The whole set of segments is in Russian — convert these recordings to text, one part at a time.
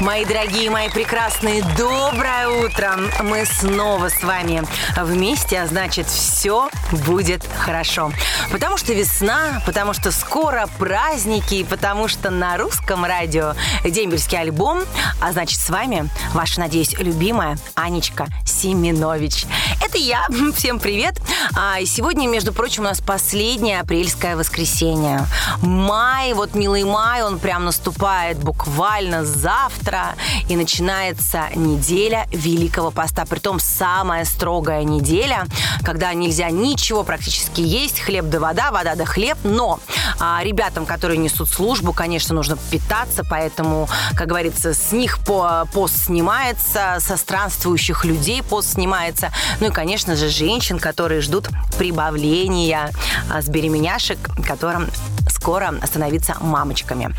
Мои дорогие, мои прекрасные, доброе утро! Мы снова с вами вместе, а значит, все будет хорошо. Потому что весна, потому что скоро праздники, потому что на русском радио дембельский альбом, а значит, с вами ваша, надеюсь, любимая Анечка Семенович. Это я. Всем привет. А, и сегодня, между прочим, у нас последнее апрельское воскресенье. Май, вот милый май, он прям наступает буквально завтра и начинается неделя Великого Поста. Притом самая строгая неделя, когда нельзя ничего практически есть, хлеб да вода, вода да хлеб. Но а, ребятам, которые несут службу, конечно, нужно питаться, поэтому, как говорится, с них по, пост снимается, со странствующих людей пост снимается. Ну и, конечно же, женщин, которые ждут прибавления а, с беременяшек, которым скоро становиться мамочками.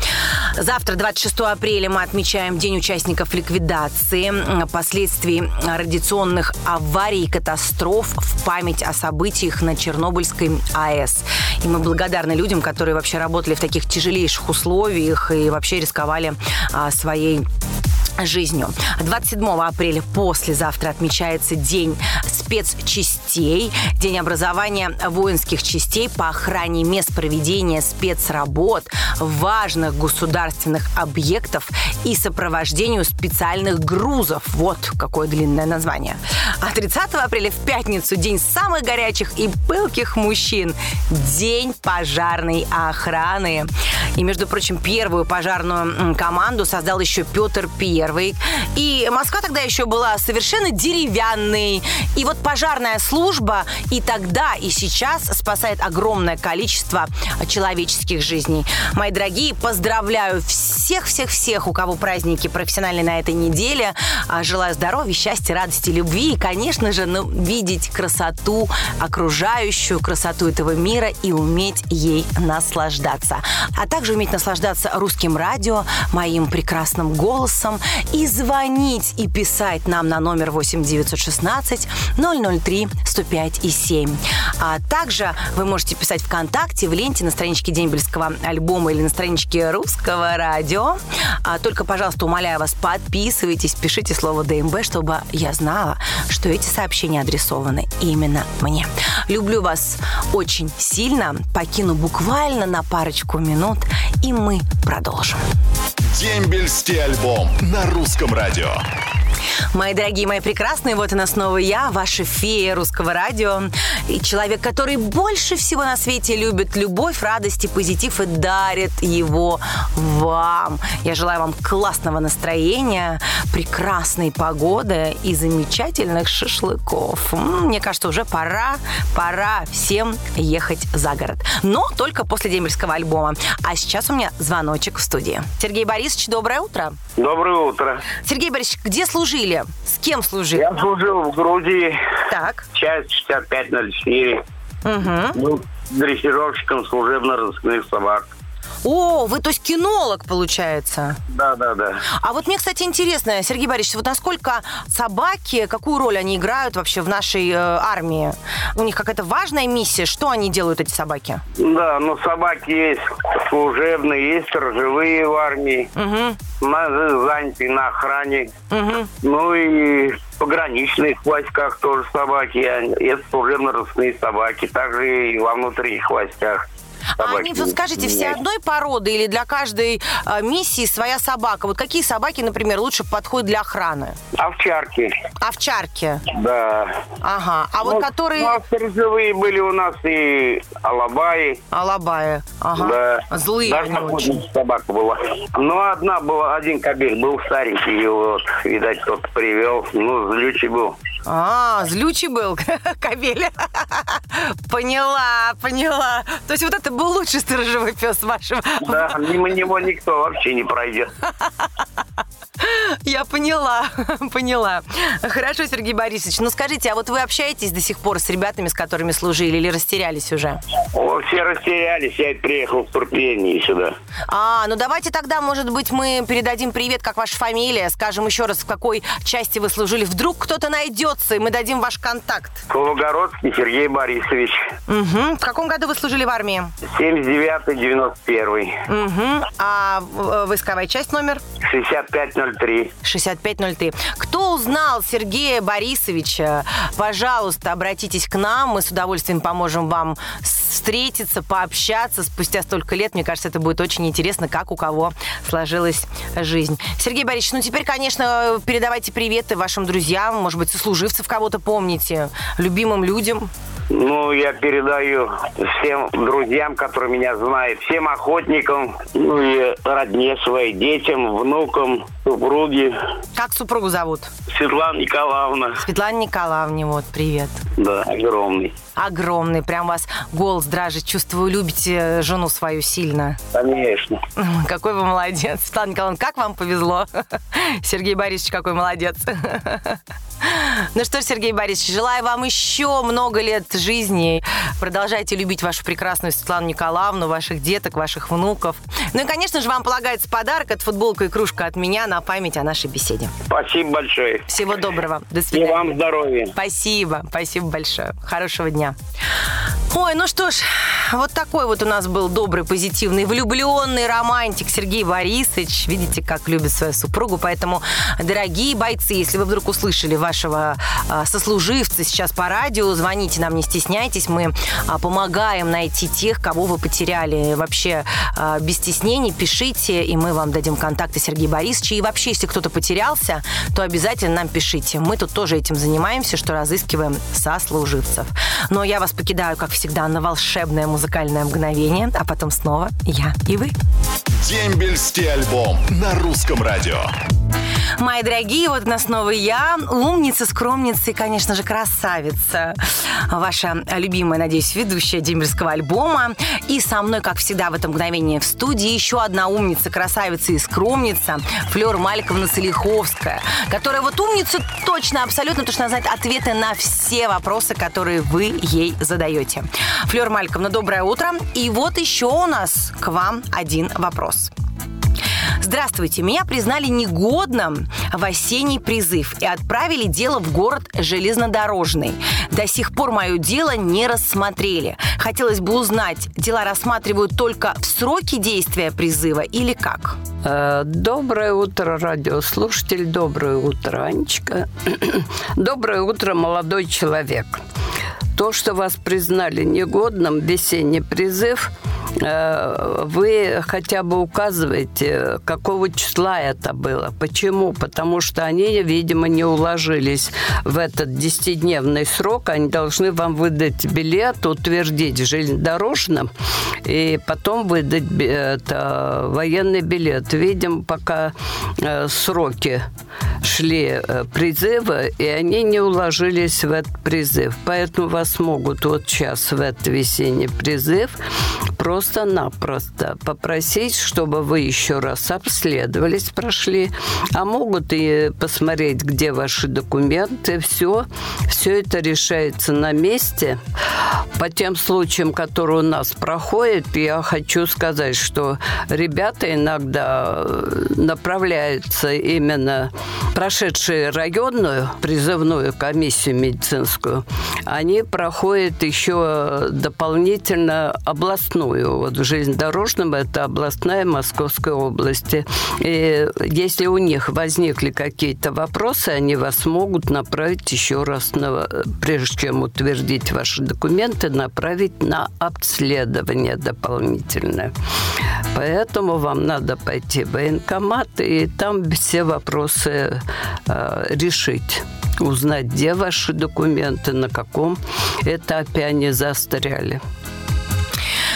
Завтра, 26 апреля, мы отмечаем День участников ликвидации последствий радиационных аварий и катастроф в память о событиях на Чернобыльской АЭС. И мы благодарны людям, которые вообще работали в таких тяжелейших условиях и вообще рисковали а, своей жизнью. 27 апреля послезавтра отмечается День спецчастей, День образования воинских частей по охране мест проведения спецработ, важных государственных объектов и сопровождению специальных грузов. Вот какое длинное название. А 30 апреля в пятницу День самых горячих и пылких мужчин. День пожарной охраны. И, между прочим, первую пожарную команду создал еще Петр Первый. И Москва тогда еще была совершенно деревянной. И вот пожарная служба и тогда, и сейчас спасает огромное количество человеческих жизней. Мои дорогие, поздравляю всех-всех-всех, у кого праздники профессиональные на этой неделе. А, желаю здоровья, счастья, радости, любви и, конечно же, ну, видеть красоту, окружающую красоту этого мира и уметь ей наслаждаться. А также также уметь наслаждаться русским радио, моим прекрасным голосом и звонить и писать нам на номер 8 916 003 105 и 7. А также вы можете писать ВКонтакте, в ленте на страничке Дембельского альбома или на страничке Русского радио. А только, пожалуйста, умоляю вас, подписывайтесь, пишите слово ДМБ, чтобы я знала, что эти сообщения адресованы именно мне. Люблю вас очень сильно. Покину буквально на парочку минут и мы продолжим. Дембельский альбом на русском радио. Мои дорогие, мои прекрасные, вот она снова я, ваша фея русского радио. И человек, который больше всего на свете любит любовь, радость и позитив и дарит его вам. Я желаю вам классного настроения, прекрасной погоды и замечательных шашлыков. Мне кажется, уже пора, пора всем ехать за город. Но только после дембельского альбома. А сейчас у меня звоночек в студии. Сергей Борисович, доброе утро. Доброе утро. Сергей Борисович, где служили? С кем служили? Я служил в Грузии. Так. Часть 6504. Угу. Был дрессировщиком служебно-розыскных собак. О, вы то есть кинолог, получается? Да, да, да. А вот мне, кстати, интересно, Сергей Борисович, вот насколько собаки, какую роль они играют вообще в нашей э, армии? У них какая-то важная миссия? Что они делают, эти собаки? Да, ну собаки есть служебные, есть сторожевые в армии. Угу. На, заняты на охране. Угу. Ну и в пограничных войсках тоже собаки. Есть служебно-розыскные собаки. Также и во внутренних войсках. А они, вот скажите, все одной породы или для каждой э, миссии своя собака? Вот какие собаки, например, лучше подходят для охраны? Овчарки. Овчарки? Да. Ага. А вот Ну, которые... Ну, сторожевые были у нас и алабаи. Алабая. Ага. Да. Злые Даже очень. собака была. Ну, одна была, один кобель был старенький, его вот, видать, кто-то привел. Ну, злючий был. А, злючий был кобель. Поняла, поняла. То есть вот это был лучший сторожевой пес вашего. Да, мимо него никто вообще не пройдет. Я поняла, поняла. Хорошо, Сергей Борисович. Ну скажите, а вот вы общаетесь до сих пор с ребятами, с которыми служили, или растерялись уже? О, все растерялись, я приехал в Туркмению сюда. А, ну давайте тогда, может быть, мы передадим привет, как ваша фамилия, скажем еще раз, в какой части вы служили. Вдруг кто-то найдется, и мы дадим ваш контакт. Кологородский Сергей Борисович. Угу. В каком году вы служили в армии? 79-91. Угу. А э, войсковая часть номер? 6503. 6503. Кто узнал Сергея Борисовича, пожалуйста, обратитесь к нам. Мы с удовольствием поможем вам встретиться, пообщаться спустя столько лет. Мне кажется, это будет очень интересно, как у кого сложилась жизнь. Сергей Борисович, ну теперь, конечно, передавайте приветы вашим друзьям, может быть, сослуживцев кого-то помните, любимым людям. Ну, я передаю всем друзьям, которые меня знают, всем охотникам, ну и родне своей, детям, внукам, супруге. Как супругу зовут? Светлана Николаевна. Светлана Николаевна, вот, привет. Да, огромный. Огромный, прям вас голос дрожит. Чувствую, любите жену свою сильно. Конечно. Какой вы молодец. Светлана Николаевна, как вам повезло? Сергей Борисович, какой молодец. Ну что ж, Сергей Борисович, желаю вам еще много лет жизни. Продолжайте любить вашу прекрасную Светлану Николаевну, ваших деток, ваших внуков. Ну и, конечно же, вам полагается подарок. Это футболка и кружка от меня на память о нашей беседе. Спасибо большое. Всего доброго. До И свидания. вам здоровья. Спасибо, спасибо большое. Хорошего дня дня. Ой, ну что ж, вот такой вот у нас был добрый, позитивный, влюбленный романтик Сергей Борисович. Видите, как любит свою супругу. Поэтому, дорогие бойцы, если вы вдруг услышали вашего а, сослуживца сейчас по радио, звоните нам, не стесняйтесь. Мы а, помогаем найти тех, кого вы потеряли. Вообще, а, без стеснений пишите, и мы вам дадим контакты Сергея Борисовича. И вообще, если кто-то потерялся, то обязательно нам пишите. Мы тут тоже этим занимаемся, что разыскиваем сослуживцев. Но я вас покидаю, как всегда, на волшебное музыкальное мгновение, а потом снова я и вы. Дембельский альбом на русском радио. Мои дорогие, вот у нас снова я, умница, скромница и, конечно же, красавица. Ваша любимая, надеюсь, ведущая дембельского альбома. И со мной, как всегда, в это мгновение в студии еще одна умница, красавица и скромница Флёр Мальковна Салиховская, которая вот умница точно, абсолютно, она знает ответы на все вопросы, которые вы ей задаете. Флёр Мальковна, доброе утро. И вот еще у нас к вам один вопрос. Здравствуйте, меня признали негодным в осенний призыв и отправили дело в город железнодорожный. До сих пор мое дело не рассмотрели. Хотелось бы узнать, дела рассматривают только в сроки действия призыва или как? Э, Доброе утро, радиослушатель. Доброе утро, Анечка. Доброе утро, молодой человек. То, что вас признали негодным, весенний призыв, э, вы хотя бы указываете, какого числа это было. Почему? Потому что они, видимо, не уложились в этот 10-дневный срок. Они должны вам выдать билет, утвердить железнодорожным, и потом выдать это, военный билет. Видим, пока э, сроки шли э, призыва, и они не уложились в этот призыв. Поэтому вас могут вот сейчас в этот весенний призыв просто-напросто попросить, чтобы вы еще раз обследовались, прошли, а могут и посмотреть, где ваши документы, все. Все это решается на месте. По тем случаям, которые у нас проходят, я хочу сказать, что ребята иногда э, направляются именно прошедшие районную призывную комиссию медицинскую, они проходят еще дополнительно областную. Вот в железнодорожном это областная Московской области. И если у них возникли какие-то вопросы, они вас могут направить еще раз, на, прежде чем утвердить ваши документы, направить на обследование дополнительное. Поэтому вам надо пойти в военкомат и там все вопросы э, решить узнать, где ваши документы, на каком этапе они застряли.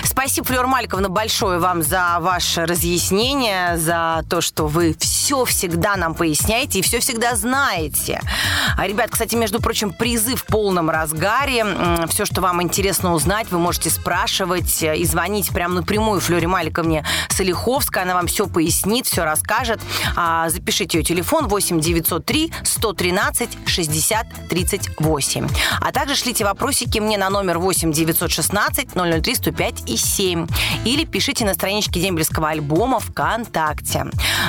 Спасибо, Флёр Мальковна, большое вам за ваше разъяснение, за то, что вы все всегда нам поясняете и все всегда знаете. А, ребят, кстати, между прочим, призы в полном разгаре. Все, что вам интересно узнать, вы можете спрашивать э, и звонить прямо напрямую Флёре Мальковне Солиховской. Она вам все пояснит, все расскажет. А, запишите ее телефон 8 903 113 60 38. А также шлите вопросики мне на номер 8 916 003 105 и 7. Или пишите на страничке дембельского альбома ВКонтакте.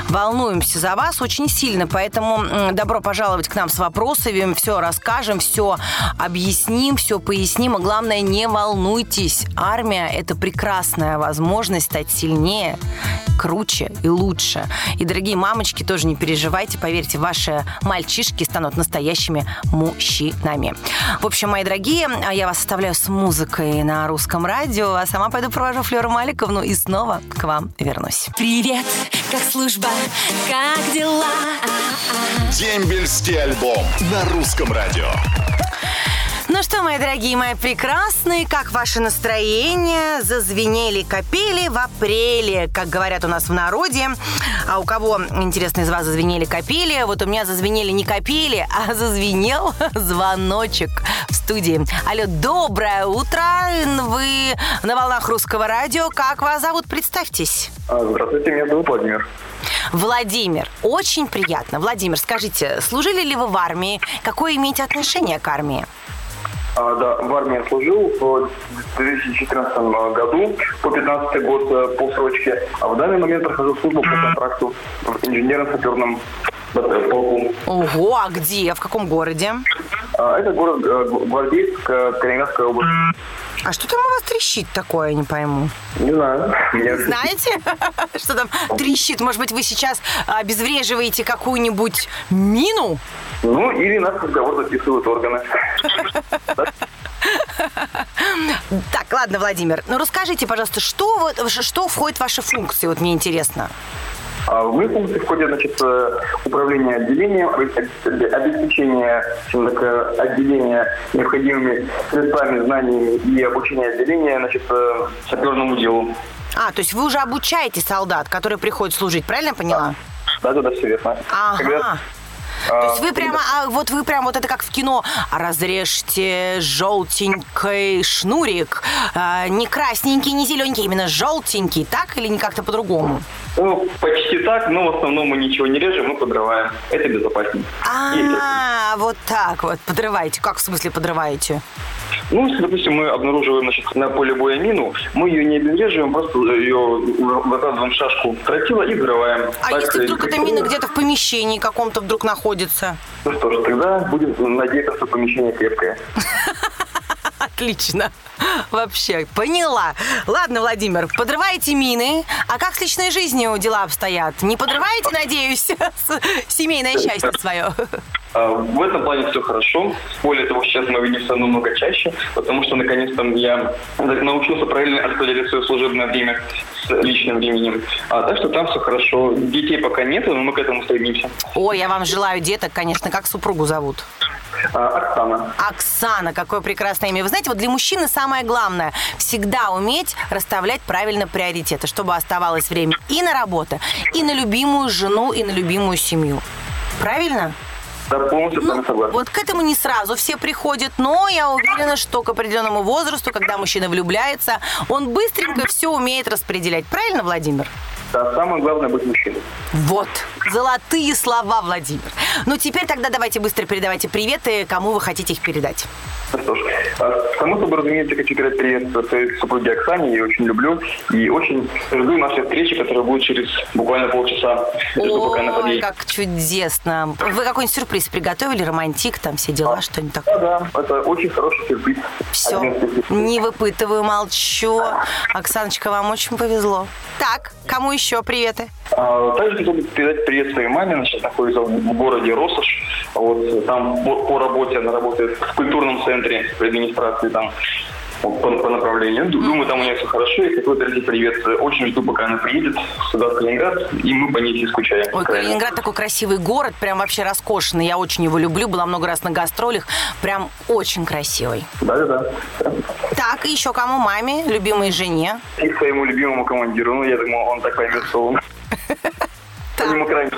Волнуемся за вас очень сильно, поэтому добро пожаловать к нам с вопросами. Все расскажем, все объясним, все поясним. А главное, не волнуйтесь. Армия – это прекрасная возможность стать сильнее, круче и лучше. И, дорогие мамочки, тоже не переживайте. Поверьте, ваши мальчишки станут настоящими мужчинами. В общем, мои дорогие, а я вас оставляю с музыкой на русском радио, а сама пойду провожу Флеру Маликовну и снова к вам вернусь. Привет, как служба, как дела? Дембельский альбом на русском радио. Ну что, мои дорогие, мои прекрасные, как ваше настроение? Зазвенели капели в апреле, как говорят у нас в народе. А у кого, интересно, из вас зазвенели капели? Вот у меня зазвенели не капели, а зазвенел звоночек в студии. Алло, доброе утро. Вы на волнах русского радио. Как вас зовут? Представьтесь. А, Здравствуйте, меня зовут Владимир. Владимир, очень приятно. Владимир, скажите, служили ли вы в армии? Какое имеете отношение к армии? А, да, в армии служил в 2014 году, по 15 год э, по срочке, а в данный момент прохожу службу по контракту в инженерно-саперном полку. Ого, а где? В каком городе? А, Это город э, Гвардейск, э, Калининградская область. А что там у вас трещит такое, я не пойму? Не знаю. Я- Знаете, что там трещит? Может быть, вы сейчас обезвреживаете какую-нибудь мину? Ну, или нас разговор записывают органы. Так, ладно, Владимир, ну расскажите, пожалуйста, что, вот, что входит в ваши функции? Вот мне интересно. А В мои функции входят значит, э, управление отделением, обе- обеспечение так, э, отделения необходимыми средствами, знаниями и обучение отделения значит, э, саперному делу. А, то есть вы уже обучаете солдат, которые приходят служить, правильно я поняла? Да, да, да, все верно. Ага. Когда, То есть вы прямо, а, вот вы прям, вот это как в кино, разрежьте желтенький шнурик, а, не красненький, не зелененький, именно желтенький, так или не как-то по-другому? ну, почти так, но в основном мы ничего не режем, мы подрываем. Это безопаснее. А, вот так вот, подрываете. Как в смысле подрываете? Ну, если, допустим, мы обнаруживаем значит, на поле боя мину, мы ее не обезвреживаем, просто ее выкладываем в шашку тротила и взрываем. А Так, если вдруг эта мина где-то в помещении каком-то вдруг находится? Ну что ж, тогда будем надеяться, что помещение крепкое. Отлично. Вообще, поняла. Ладно, Владимир, подрываете мины. А как с личной жизнью дела обстоят? Не подрываете, надеюсь, семейное счастье свое? А, В этом плане все хорошо. Более того, сейчас мы видимся намного чаще, потому что наконец-то я научился правильно распределять свое служебное время с личным временем. А, так что там все хорошо. Детей пока нет, но мы к этому стремимся. Ой, я вам желаю деток, конечно. Как супругу зовут? А, Оксана. Оксана, какое прекрасное имя. Вы знаете, вот для мужчины самое главное всегда уметь расставлять правильно приоритеты, чтобы оставалось время и на работу, и на любимую жену, и на любимую семью. Правильно? Да, полностью вами согласен. Вот к этому не сразу все приходят, но я уверена, что к определенному возрасту, когда мужчина влюбляется, он быстренько все умеет распределять. Правильно, Владимир? Да, самое главное быть мужчиной. Вот, золотые слова, Владимир. Ну, теперь тогда давайте быстро передавайте приветы, кому вы хотите их передать. Что ж, а, само собой, разумеется, хочу передать привет своей супруге Оксане, я ее очень люблю, и очень жду нашей встречи, которая будет через буквально полчаса. Жду, пока она подъедет. как чудесно. Вы какой-нибудь сюрприз приготовили? Романтик, там все дела, что-нибудь такое? Да, да, это очень хороший сюрприз. Все, не выпытываю, молчу. Оксаночка, вам очень повезло. Так, кому еще приветы? А, Также хотел бы передать привет своей маме. Она сейчас находится в городе Россош. Вот там по по работе она работает в культурном центре в администрации там вот, по, по направлению. Ду- Думаю, там у нее все хорошо. И хотел передать привет. Очень жду, пока она приедет сюда, в Калининград, и мы по ней все скучаем. Ой, Крайне. Калининград такой красивый город, прям вообще роскошный. Я очень его люблю, была много раз на гастролях. Прям очень красивый. Да-да-да. Так, И еще кому? Маме, любимой жене. И своему любимому командиру. Ну, я думаю, он так поймет, что он... Крайне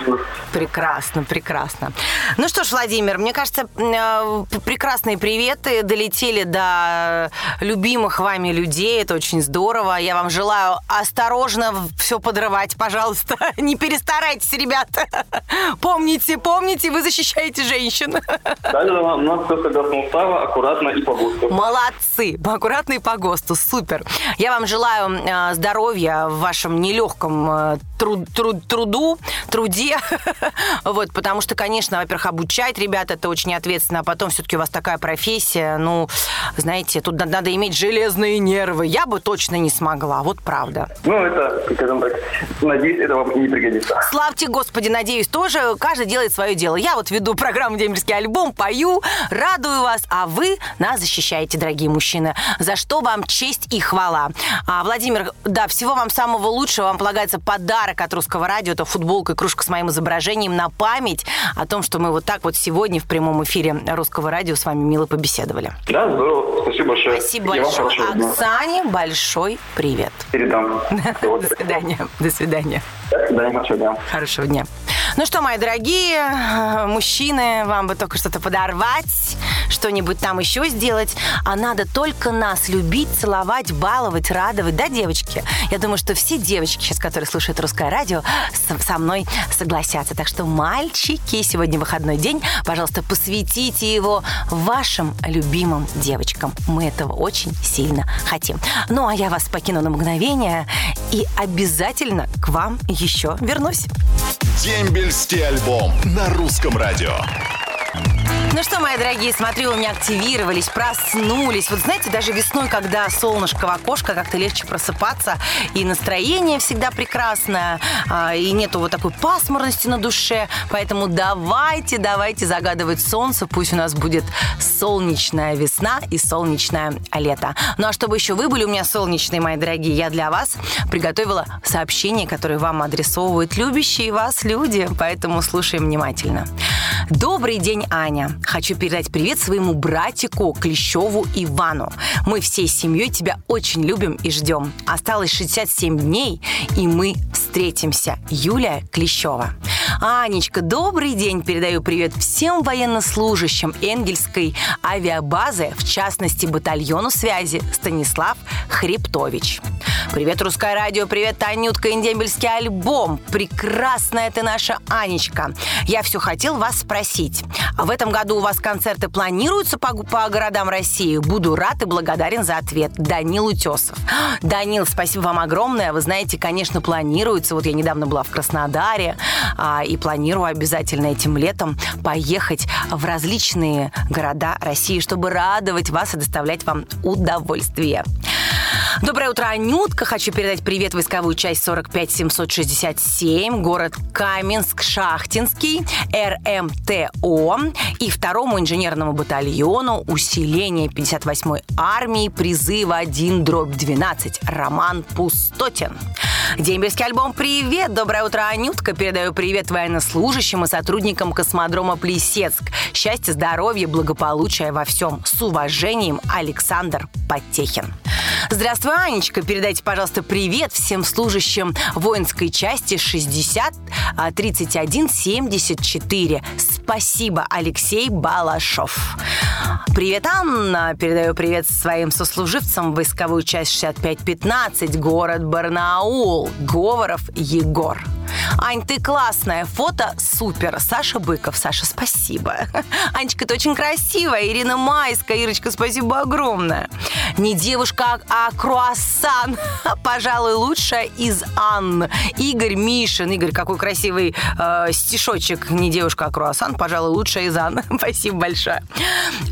Прекрасно, прекрасно. Ну что ж, Владимир, мне кажется, э, прекрасные приветы долетели до любимых вами людей. Это очень здорово. Я вам желаю осторожно все подрывать, пожалуйста. Не перестарайтесь, ребята. Помните, помните, вы защищаете женщин. Да, у нас все согласно устава, аккуратно и по ГОСТу. Молодцы, аккуратно и по ГОСТу, супер. Я вам желаю э, здоровья в вашем нелегком э, труд, труд, труду, труде. вот, потому что, конечно, во-первых, обучать ребят это очень ответственно, а потом все-таки у вас такая профессия, ну, знаете, тут надо, надо иметь железные нервы. Я бы точно не смогла, вот правда. Ну, это, скажем так, надеюсь, это вам не пригодится. Славьте Господи, надеюсь, тоже каждый делает свое дело. Я вот веду программу «Дембельский альбом», пою, радую вас, а вы нас защищаете, дорогие мужчины, за что вам честь и хвала. А, Владимир, да, всего вам самого лучшего, вам полагается подарок от Русского радио, это футболка и кружка с моим изображением на память о том, что мы вот так вот сегодня в прямом эфире Русского радио с вами мило побеседовали. Да, здорово. Спасибо большое. Спасибо вам большое. Оксане большой привет. Передам. До свидания. До свидания. До свидания, хорошего дня. Хорошего дня. Ну что, мои дорогие э, мужчины, вам бы только что-то подорвать, что-нибудь там еще сделать, а надо только нас любить, целовать, баловать, радовать, да, девочки? Я думаю, что все девочки сейчас, которые слушают русское радио, со мной согласятся. Так что, мальчики, сегодня выходной день, пожалуйста, посвятите его вашим любимым девочкам. Мы этого очень сильно хотим. Ну, а я вас покину на мгновение и обязательно к вам еще вернусь. Дембельский альбом на русском радио. Ну что, мои дорогие, смотрю, у меня активировались, проснулись. Вот знаете, даже весной, когда солнышко в окошко, как-то легче просыпаться, и настроение всегда прекрасное, а, и нету вот такой пасмурности на душе. Поэтому давайте, давайте загадывать солнце, пусть у нас будет солнечная весна и солнечное лето. Ну а чтобы еще вы были у меня солнечные, мои дорогие, я для вас приготовила сообщение, которое вам адресовывают любящие вас люди, поэтому слушаем внимательно. Добрый день, Аня. Хочу передать привет своему братику Клещеву Ивану. Мы всей семьей тебя очень любим и ждем. Осталось 67 дней, и мы встретимся. Юлия Клещева. Анечка, добрый день. Передаю привет всем военнослужащим Энгельской авиабазы, в частности, батальону связи Станислав Хребтович. Привет, Русское радио, привет, Анютка, Индембельский альбом. Прекрасная ты наша Анечка. Я все хотел вас спросить. В этом году у вас концерты планируются по, по городам России? Буду рад и благодарен за ответ. Данил Утесов. Данил, спасибо вам огромное. Вы знаете, конечно, планируется. Вот я недавно была в Краснодаре а, и планирую обязательно этим летом поехать в различные города России, чтобы радовать вас и доставлять вам удовольствие. Доброе утро, Анютка. Хочу передать привет войсковую часть 45767, город Каменск-Шахтинский, РМТО и второму инженерному батальону усиления 58-й армии призыва 1 дробь 12 Роман Пустотин. Дембельский альбом «Привет!» Доброе утро, Анютка. Передаю привет военнослужащим и сотрудникам космодрома Плесецк. Счастья, здоровья, благополучия во всем. С уважением, Александр Потехин. Здравствуй, Анечка. Передайте, пожалуйста, привет всем служащим воинской части 60 а, 31 74. Спасибо, Алексей Балашов. Привет, Анна. Передаю привет своим сослуживцам в войсковую часть 6515, город Барнаул. Говоров Егор. Ань, ты классная. Фото супер. Саша Быков. Саша, спасибо. Анечка, ты очень красивая. Ирина Майская. Ирочка, спасибо огромное. Не девушка, а круассан. Пожалуй, лучшая из Анн. Игорь Мишин. Игорь, какой красивый э, стишочек. Не девушка, а круассан. Пожалуй, лучшая из Анн. Спасибо большое.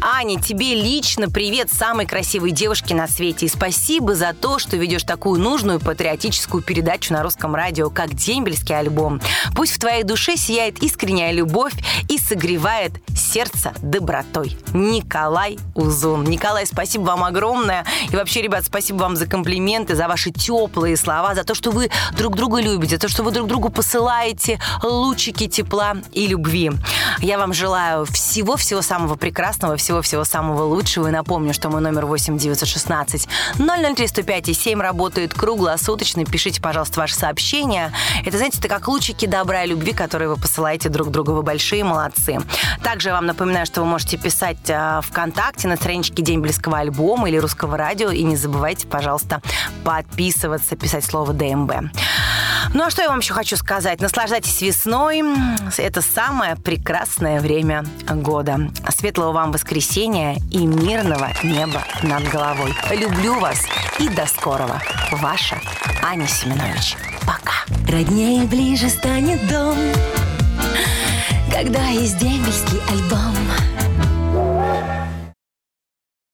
Аня, тебе лично привет самой красивой девушке на свете. И спасибо за то, что ведешь такую нужную патриотическую передачу на русском радио, как «Дембельский альбом». альбом. Пусть в твоей душе сияет искренняя любовь и согревает сердце добротой. Николай Узун. Николай, спасибо вам огромное. И вообще, ребят, спасибо вам за комплименты, за ваши теплые слова, за то, что вы друг друга любите, за то, что вы друг другу посылаете лучики тепла и любви. Я вам желаю всего-всего самого прекрасного, всего-всего самого лучшего. И напомню, что мой номер 8 916 003 105 и 7 работает круглосуточно. Пишите, пожалуйста, ваши сообщения. Это, знаете, это как лучики добра и любви, которые вы посылаете друг другу. Вы большие молодцы. Также я вам напоминаю, что вы можете писать э, ВКонтакте на страничке День близкого альбома или русского радио. И не забывайте, пожалуйста, подписываться, писать слово ДМБ. Ну а что я вам еще хочу сказать? Наслаждайтесь весной. Это самое прекрасное время года. Светлого вам воскресенья и мирного неба над головой. Люблю вас и до скорого. Ваша Аня Семенович. Пока. Роднее ближе станет дом Когда есть дембельский альбом